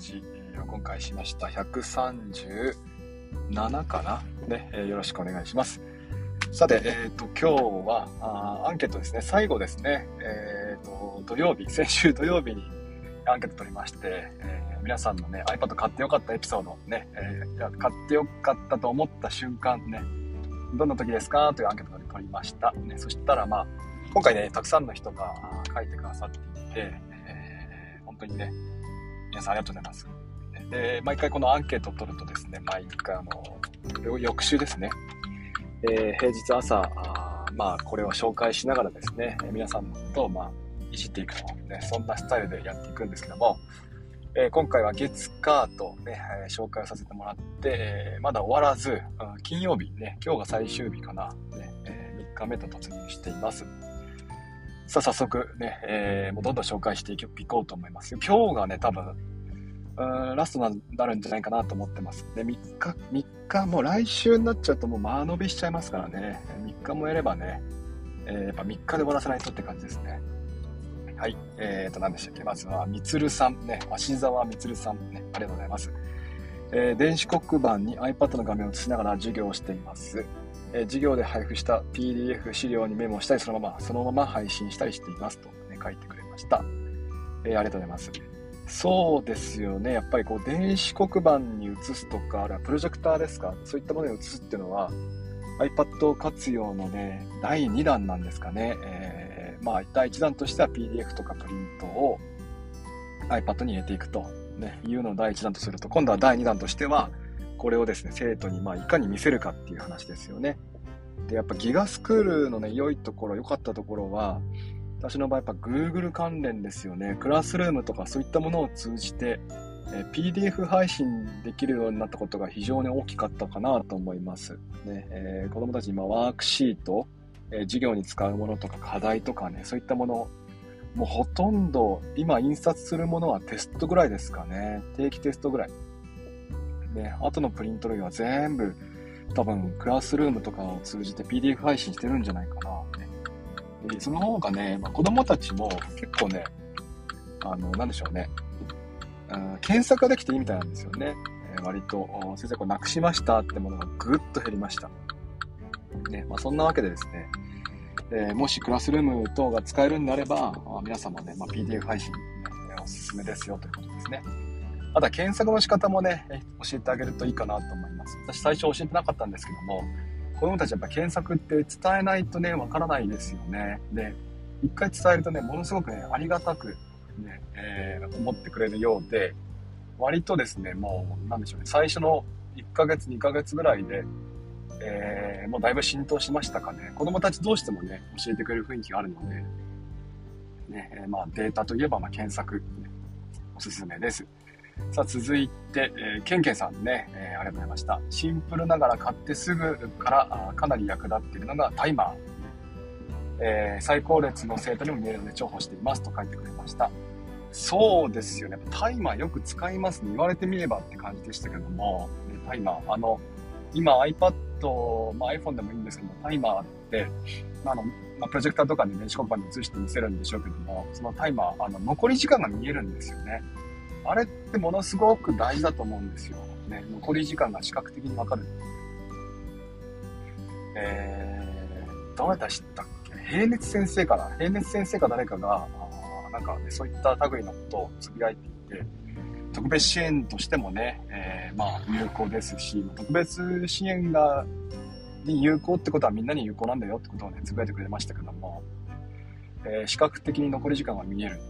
ジを今回しました。137かな？ね、えー、よろしくお願いします。さて、え、ー、と今日はあアンケートですね。最後ですね。えっ、ー、と土曜日先週土曜日にアンケート取りまして、えー、皆さんのね iPad 買ってよかったエピソードね、えー、買ってよかったと思った瞬間ねどんな時ですか？というアンケートを取りました、ね、そしたらまあ今回ねたくさんの人が書いてくださっていて、えー、本当にね皆さんありがとうございます。で、毎回このアンケートを取るとですね、毎回あの、翌週ですね、えー、平日朝、あまあ、これを紹介しながらですね、皆さんと、まあ、いじっていくと、ね、そんなスタイルでやっていくんですけども、えー、今回は月火とね、えー、紹介をさせてもらって、えー、まだ終わらず、うん、金曜日ね、今日が最終日かな、ねえ3日目と突入しています。さあ、早速ね、えー、もうどんどん紹介していこうと思います。今日がね、多分、うんラストになるんじゃないかなと思ってます。で、3日、3日、もう来週になっちゃうともう間延びしちゃいますからね、3日もやればね、えー、やっぱ3日で終わらせないとって感じですね。はい。えーと、何でしたっけ？まずは、みつるさんね、芦沢みつるさんね、ありがとうございます。えー、電子黒板に iPad の画面を映しながら授業をしています。え授業で配布した PDF 資料にメモしたり、そのまま、そのまま配信したりしていますと、ね、書いてくれました。えー、ありがとうございます。そうですよね。やっぱりこう、電子黒板に映すとか、あるいはプロジェクターですか、そういったものに映すっていうのは、iPad 活用のね、第2弾なんですかね。えー、まあ、第1弾としては PDF とかプリントを iPad に入れていくと、ね、いうのを第1弾とすると、今度は第2弾としては、これをですね、生徒にまあいかに見せるかっていう話ですよね。で、やっぱギガスクールのね、良いところ、良かったところは、私の場合やっぱ Google 関連ですよね。クラスルームとかそういったものを通じて、え PDF 配信できるようになったことが非常に大きかったかなと思います。ねえー、子供たち今ワークシート、えー、授業に使うものとか課題とかね、そういったもの、もうほとんど今印刷するものはテストぐらいですかね。定期テストぐらい。ね、後のプリント類は全部多分クラスルームとかを通じて PDF 配信してるんじゃないかな、でその方がね、まあ、子供たちも結構ね、あの、なんでしょうね、検索ができていいみたいなんですよね。えー、割と、先生これなくしましたってものがぐっと減りました。ね、まあ、そんなわけでですね、えー、もしクラスルーム等が使えるんであれば、皆様ね、まあ、PDF 配信、ね、おすすめですよということですね。あとは検索の仕方もね、教えてあげるといいかなと思います。私最初教えてなかったんですけども、子供たちやっぱ検索って伝えないとね、わからないですよね。で、一回伝えるとね、ものすごくね、ありがたくね、えー、思ってくれるようで、割とですね、もう、なんでしょうね、最初の1ヶ月、2ヶ月ぐらいで、えー、もうだいぶ浸透しましたかね。子供たちどうしてもね、教えてくれる雰囲気があるので、ね、え、まあデータといえば、まあ検索、ね、おすすめです。さあ、続いて、えー、ケンケンさんね、えー、ありがとうございました。シンプルながら買ってすぐからかなり役立っているのがタイマー。えー、最高列の生徒にも見えるので重宝していますと書いてくれました。そうですよね。タイマーよく使いますね。言われてみればって感じでしたけども、タイマー、あの、今 iPad、まあ、iPhone でもいいんですけども、タイマーって、あの、まあ、プロジェクターとかで電子黒板に映して見せるんでしょうけども、そのタイマー、あの、残り時間が見えるんですよね。あれってものすごく大事だと思うんですよ。ね、残り時間が視覚的にわかる。えー、どうやったら知ったっけ？平熱先生かな平熱先生か誰かが、あなんか、ね、そういった類のことをつぶやいていて、特別支援としてもね、えー、まあ、有効ですし、特別支援が、に有効ってことはみんなに有効なんだよってことをね、つぶやいてくれましたけども、えー、視覚的に残り時間が見える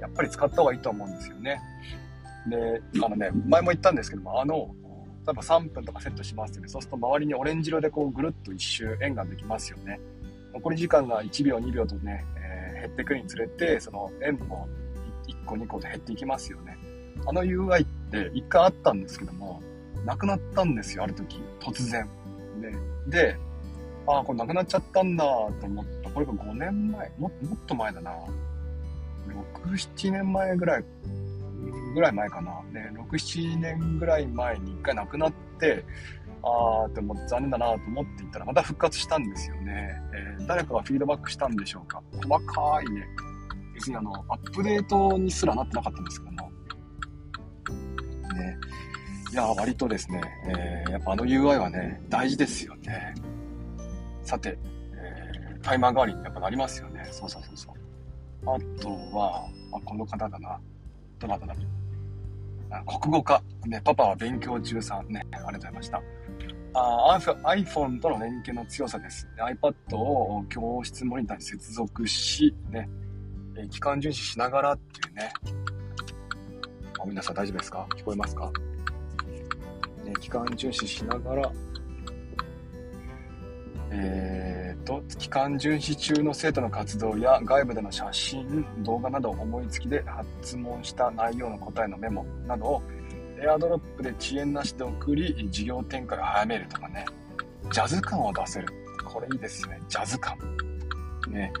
やっぱり使った方がいいと思うんですよね。で、あのね、前も言ったんですけども、あの、例えば3分とかセットしますよね。そうすると周りにオレンジ色でこうぐるっと一周円ができますよね。残り時間が1秒、2秒とね、えー、減ってくるにつれて、その円も1個、2個と減っていきますよね。あの UI って1回あったんですけども、なくなったんですよ、ある時、突然。で、でああ、これなくなっちゃったんだと思った。これが5年前も、もっと前だな。6、7年前ぐらい、ぐらい前かな。ね、6、7年ぐらい前に一回亡くなって、あーっても残念だなと思っていたら、また復活したんですよね。えー、誰かがフィードバックしたんでしょうか。細かいね、別にあの、アップデートにすらなってなかったんですけども、ね。いや、割とですね、えー、やっぱあの UI はね、大事ですよね。さて、えー、タイマー代わりにやっぱなりますよね。そうそうそうそう。あとは、あ、この方だな。どなただ国語科。ね、パパは勉強中さんね、ありがとうございました。あ iPhone との連携の強さです。iPad を教室モニターに接続し、ね、え期間巡視しながらっていうね。あ皆さん大丈夫ですか？聞こえますか？ね、期間巡視しながら、えーと、期間巡視中の生徒の活動や外部での写真、動画などを思いつきで発問した内容の答えのメモなどをエアドロップで遅延なしで送り、事業展開を早めるとかね、ジャズ感を出せる。これいいですね。ジャズ感。ね。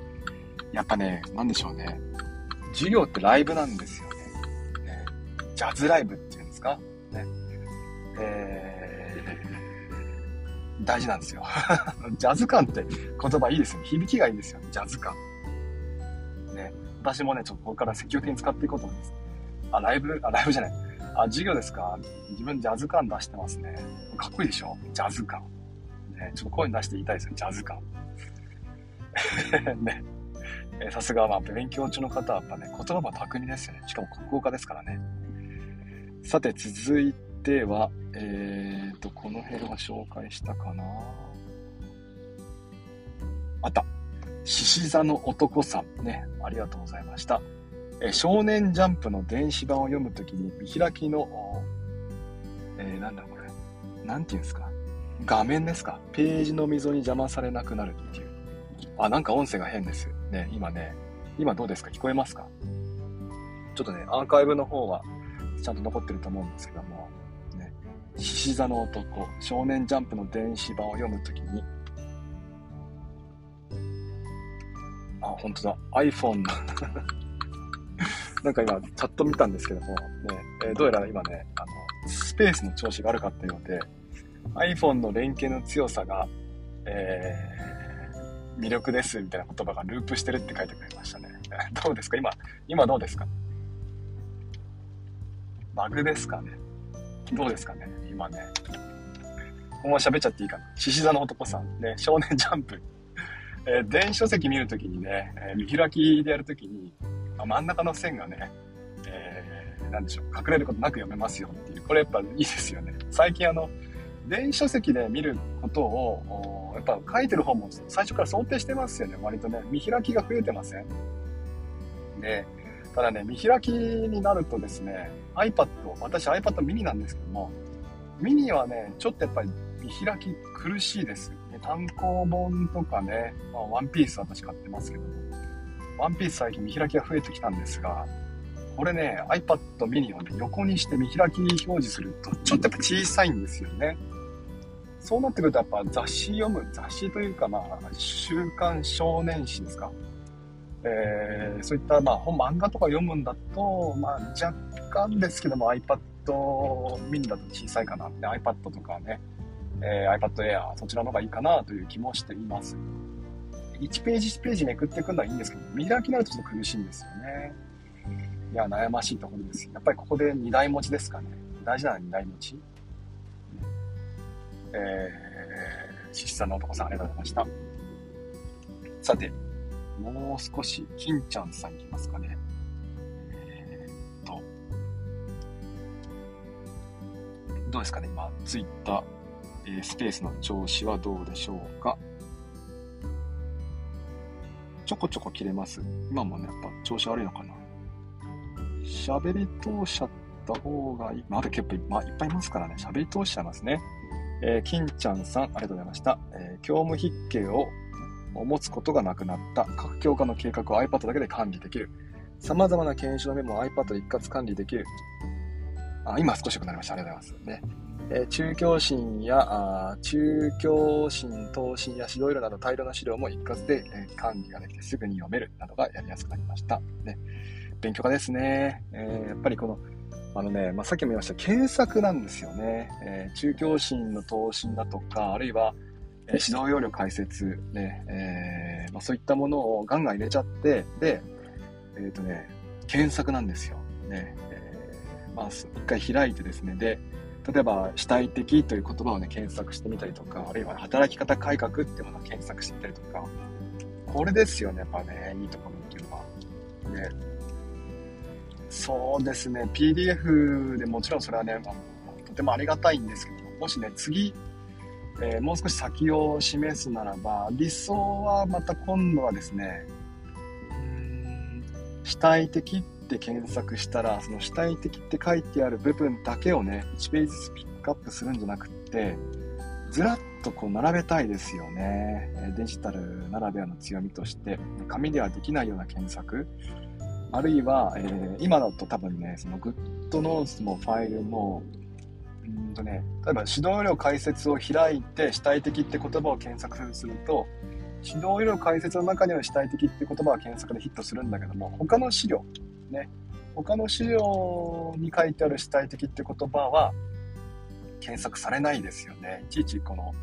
やっぱね、なんでしょうね。授業ってライブなんですよね。ねジャズライブっていうんですか？ね。えー、大事なんですよ。ジャズ感って言葉いいですよね。響きがいいですよね。ジャズ感。ね。私もね、ちょっとこれから積極的に使っていこうと思います。あ、ライブ、あ、ライブじゃない。あ、授業ですか？自分ジャズ感出してますね。かっこいいでしょ？ジャズ感。ね、ちょっと声に出して言いたいですよ、ジャズ感。ね。えさすが、まあ、勉強中の方はやっぱね、言葉も巧みですよね。しかも国語科ですからね。さて、続いてでは、えーと、この辺は紹介したかなあった。獅子座の男さん。ね、ありがとうございました。え少年ジャンプの電子版を読むときに見開きの、えー、なんだこれ。なんていうんですか。画面ですか。ページの溝に邪魔されなくなるっていう。あ、なんか音声が変です。ね、今ね。今どうですか？聞こえますか？ちょっとね、アーカイブの方はちゃんと残ってると思うんですけども、獅子座の男、少年ジャンプの電子版を読むときに、あ、本当だ。iPhone の なんか今、チャット見たんですけども、ね、えー、どうやら今ね、あの、スペースの調子が悪かったようで、iPhone の連携の強さが、えー、魅力ですみたいな言葉がループしてるって書いてくれましたね。どうですか？今、今どうですか？バグですかね？どうですかね今ね。このまま喋っちゃっていいかな。獅子座の男さん、ね、少年ジャンプ。えー、電子書籍見るときにね、えー、見開きでやるときに、まあ、真ん中の線がね、えー、なんでしょう、隠れることなく読めますよっていう、これやっぱいいですよね。最近あの、電子書籍で見ることを、やっぱ書いてる方も最初から想定してますよね、割とね。見開きが増えてません？で、ただね、見開きになるとですね、iPad、私 iPad mini なんですけども、ミニはね、ちょっとやっぱり見開き苦しいです。で単行本とかね、まあ、ワンピース私買ってますけども、ワンピース最近見開きが増えてきたんですが、これね、iPad mini をね、横にして見開き表示すると、ちょっとやっぱ小さいんですよね。そうなってくるとやっぱ雑誌読む、雑誌というかまあ、週刊少年誌ですか。えー、そういったまあ本、漫画とか読むんだと、まあ若干ですけども iPad mini だと小さいかな。iPad とかね、えー、iPad Air、そちらの方がいいかなという気もしています。1ページ1ページめくっていくのはいいんですけど、見開きになるとちょっと苦しいんですよね。いや、悩ましいところです。やっぱりここで2台持ちですかね。大事なのは2台持ち。えー、獅子さんの男さんありがとうございました。さて、もう少し、金ちゃんさんいきますかね。え、っと、どうですかね、今、ツイッター、えー、スペースの調子はどうでしょうか？ちょこちょこ切れます？今もね、やっぱ調子悪いのかな？喋り通しちゃった方がいい。まだ結構、まあ、いっぱいいますからね。喋り通しちゃいますね。えー、金ちゃんさん、ありがとうございました。えー、教務筆記を持つことがなくなった。各教科の計画を iPad だけで管理できる。様々な研修のメモを iPad で一括管理できる。あ、今少し良くなりました。ありがとうございます。ね。え中教審やあ中教審、答審や指導色など大量な資料も一括で、え管理ができてすぐに読めるなどがやりやすくなりました。ね、勉強家ですね。えー、やっぱりこの、あのね、まあ、さっきも言いました検索なんですよね。えー、中教審の答審だとか、あるいは、指導要領解説、ね、えまあ、そういったものをガンガン入れちゃって、で、えっ、とね、検索なんですよ。ね、まあ、一回開いてですね、で、例えば主体的という言葉をね、検索してみたりとか、あるいは働き方改革っていうものを検索してみたりとか、これですよね、やっぱね、いいところっていうのは。で、そうですね、PDF でもちろんそれはね、とてもありがたいんですけども、もしね、次、えー、もう少し先を示すならば、理想はまた今度はですね、主体的って検索したら、その主体的って書いてある部分だけをね、1ページずつピックアップするんじゃなくって、ずらっとこう並べたいですよね。デジタルならではの強みとして、紙ではできないような検索、あるいは、えー、今だと多分ね、その GoodNotes もファイルも、うんとね、例えば指導量解説を開いて主体的って言葉を検索すると、指導量解説の中には主体的って言葉は検索でヒットするんだけども、他の資料、ね、他の資料に書いてある主体的って言葉は検索されないですよね。いちいちこの、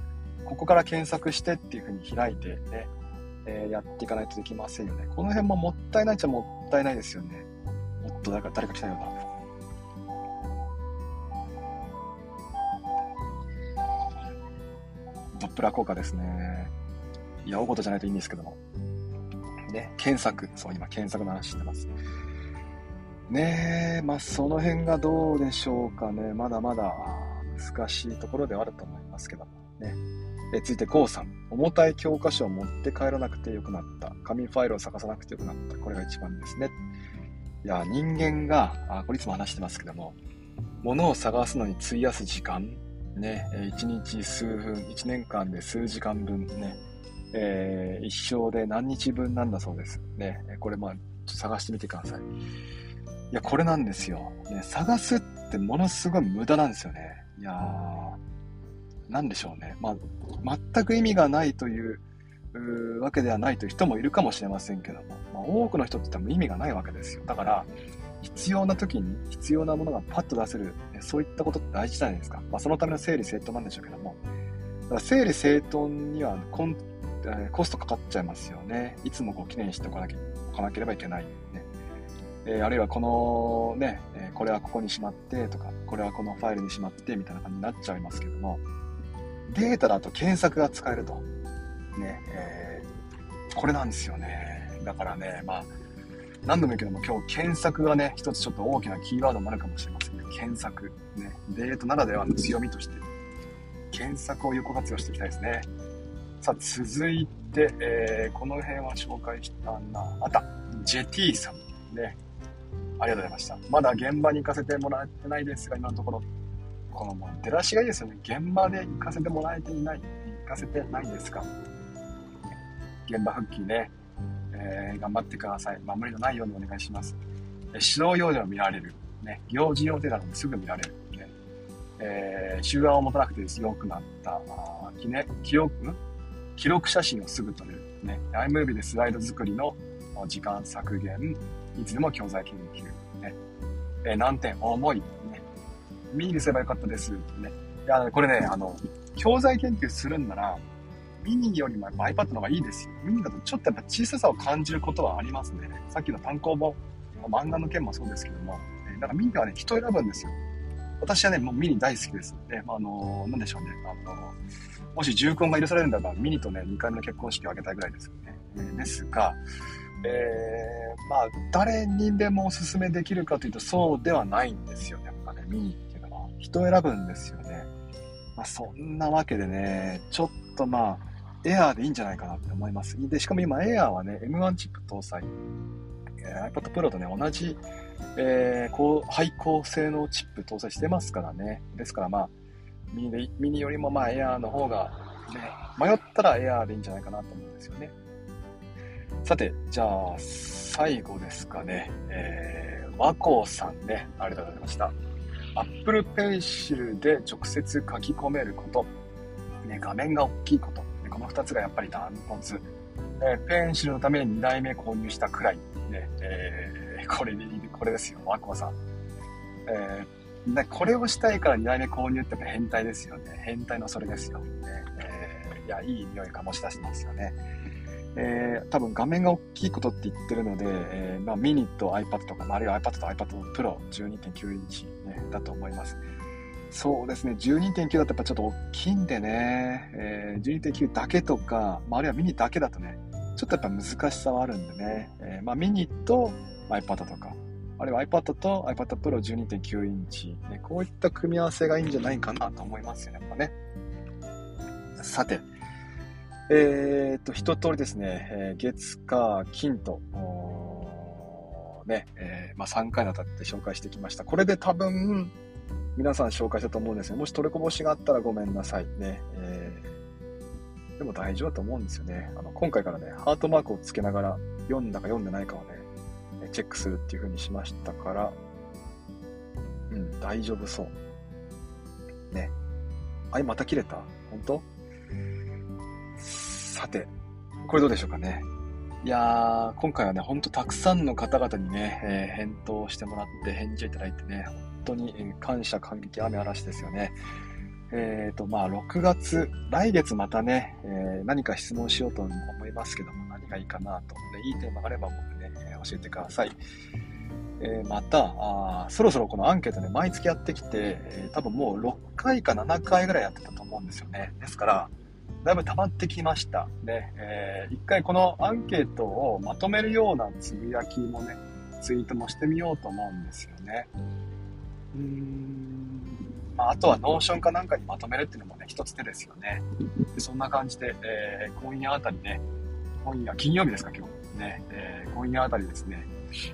ここから検索してっていうふうに開いてね、えー、やっていかないとできませんよね。この辺ももったいないっちゃもったいないですよね。もっと誰か誰か来たような。ドップラ効果ですね。いや、大ことじゃないといいんですけども。ね、検索。そう、今検索の話してます。ねえ、まあその辺がどうでしょうかね。まだまだ難しいところではあると思いますけどもね。え続いて、こうさん。重たい教科書を持って帰らなくてよくなった。紙ファイルを探さなくてよくなった。これが一番ですね。いや、人間が、あこれいつも話してますけども、物を探すのに費やす時間、ね、1日数分、1年間で数時間分ね、えー、一生で何日分なんだそうです。ね、これまあ、ちょっと探してみてください。いや、これなんですよ。ね、探すってものすごい無駄なんですよね。いやー、なんでしょうね。まあ、全く意味がないというわけではないという人もいるかもしれませんけども、まあ、多くの人って多分意味がないわけですよ。だから、必要な時に必要なものがパッと出せる、そういったことって大事じゃないですか。まあ、そのための整理整頓なんでしょうけども、だから整理整頓にはコンコストかかっちゃいますよね。いつもこう記念しておかなきゃおかなければいけない、ね。えー、あるいはこのね、えこれはここにしまってとか、これはこのファイルにしまってみたいな感じになっちゃいますけども、データだと検索が使えると。ね、えー、これなんですよね。だからね、まあ、何度も言うけども、今日検索がね、一つちょっと大きなキーワードになるかもしれませんね。検索。ね、データならではの強みとして、検索を有効活用していきたいですね。さあ、続いて、えー、この辺は紹介したな。あった。ジェティさん。ね。ありがとうございました。まだ現場に行かせてもらってないですが、今のところ、このもう出だしがいいですよね。現場で行かせてもらえていない。行かせてないですか。現場復帰ね、えー、頑張ってください。守りのないようにお願いします。え指導用でも見られる。ね、行事用でだとすぐ見られる。ねえー、集団を持たなくて良くなった。あ記ね、記憶、記録写真をすぐ撮れる。ね、iMovie でスライド作りの時間削減。いつでも教材研究。ねえー、難点、重い。ね、見にすればよかったです。ね、いや、これね、あの、教材研究するんなら、ミニよりも iPad の方がいいですよ。ミニだとちょっとやっぱ小ささを感じることはありますね。さっきの単行本、漫画の件もそうですけども、えだからミニはね、人選ぶんですよ。私はね、もうミニ大好きです。で、あのー、なんでしょうね。あのー、もし重婚が許されるんだったら、ミニとね、2回目の結婚式を挙げたいぐらいですよね。え、ですが、えー、まあ、誰にでもお勧めできるかというと、そうではないんですよね。やっぱね、ミニっていうのは。人選ぶんですよね。まあ、そんなわけでね、ちょっとまあ、エアーでいいんじゃないかなって思います。で、しかも今エアーはね、M1 チップ搭載。え iPad Pro とね、同じ、えー、高、ハイ高性能チップ搭載してますからね。ですからまあ、ミニ、ミニよりもまあエアーの方が、ね、迷ったらエアーでいいんじゃないかなと思うんですよね。さて、じゃあ、最後ですかね。えー、和光さんね、ありがとうございました。Apple Pencil で直接書き込めること。ね、画面が大きいこと。この2つがやっぱりダントツ。えー、ペンシルのために2台目購入したくらい。ね、えー、これで、これですよ、ワコさん。えー、これをしたいから2台目購入って変態ですよね。変態のそれですよ。ねえー、いや、いい匂い醸し出してますよね。えー、多分画面が大きいことって言ってるので、えー、まあ、ミニと iPad とか、あるいは iPad と iPad Pro 12.9インチ、ね、だと思います。そうですね、12.9だとやっぱちょっと大きいんでね、えー、12.9だけとか、まあ、あるいはミニだけだとね、ちょっとやっぱ難しさはあるんでね、えー、まあ、ミニと iPad とか、あるいは iPad と iPad Pro 12.9インチ、ね、こういった組み合わせがいいんじゃないかなと思いますよね、やっぱね。さて、えー、っと、一通りですね、えー、月、火、金と、ね、えー、まあ、3回にわたって紹介してきました。これで多分、皆さん紹介したと思うんですよ。もし取れこぼしがあったらごめんなさいね。えー、でも大丈夫だと思うんですよね。あの、今回からね、ハートマークをつけながら、読んだか読んでないかをね、チェックするっていう風にしましたから、うん、大丈夫そう。ね。あれ、また切れた？本当？さて、これどうでしょうかね。いやー、今回はね、ほんとたくさんの方々にね、えー、返答してもらって、返事をいただいてね、本当に、え感謝感激雨嵐ですよね。えっ、ー、と、まあ、6月、来月またね、えー、何か質問しようと思いますけども、何がいいかなと。で、いいテーマがあれば僕ね、教えてください。えー、またあ、そろそろこのアンケートね、毎月やってきて、えー、多分もう6回か7回ぐらいやってたと思うんですよね。ですから、だいぶ溜まってきました。で、えー、一回このアンケートをまとめるようなつぶやきもね、ツイートもしてみようと思うんですよね。まあ、あとは Notion かなんかにまとめるっていうのもね、一つ手ですよね。でそんな感じで、えー、今夜あたりね、今夜、金曜日ですか、今日。ね、えー、今夜あたりですね、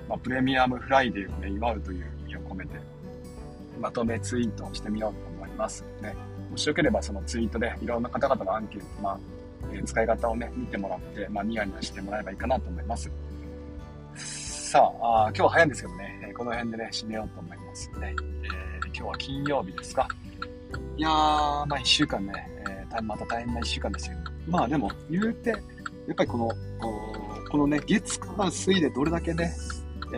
まあ、プレミアムフライデーをね、祝うという意味を込めて、まとめツイートをしてみようと思いますね。もしよければそのツイートでいろんな方々のアンケート、まあ、えー、使い方をね、見てもらって、まあ、ニヤニヤしてもらえばいいかなと思います。さあ、あ今日は早いんですけどね、この辺でね、締めようと思いますね。えー、今日は金曜日ですか？いやー、まあ一週間ね、えー、また大変な一週間ですけど、まあでも、言うて、やっぱりこの、このね、月火水でどれだけね、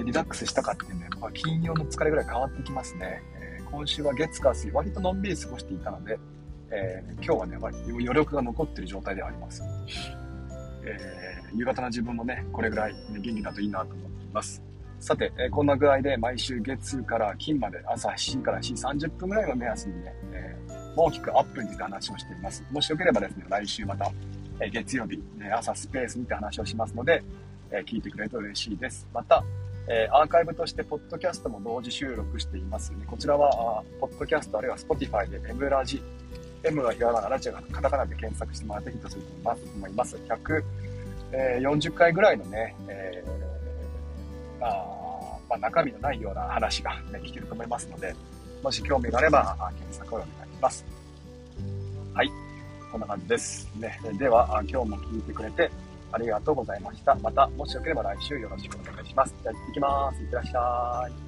リラックスしたかっていうね、まあ、金曜の疲れぐらい変わってきますねえ。今週は月火水、割とのんびり過ごしていたので、えー、今日はね、割と余力が残ってる状態ではあります。えー、夕方の自分もね、これぐらい、ね、元気だといいなと思ってます。さて、え、こんな具合で毎週月から金まで朝7時から7時30分ぐらいを目安にね、えー、大きくアップについて話をしています。もしよければですね、来週また、え月曜日、ね、朝スペースにて話をしますので、え聞いてくれると嬉しいです。また、え、アーカイブとして、ポッドキャストも同時収録していますので、こちらは、ポッドキャストあるいは Spotify で M ラジ、M はひらがな、ラジオがカタカナで検索してもらってヒットすると思います。140回ぐらいのね、えー、あまあ、中身のないような話が、ね、聞けると思いますので、もし興味があれば、検索をお願いします。はい。こんな感じです。ね、では、今日も聞いてくれてありがとうございました。また、もしよければ来週よろしくお願いします。じゃあ、行ってきます。いってらっしゃい。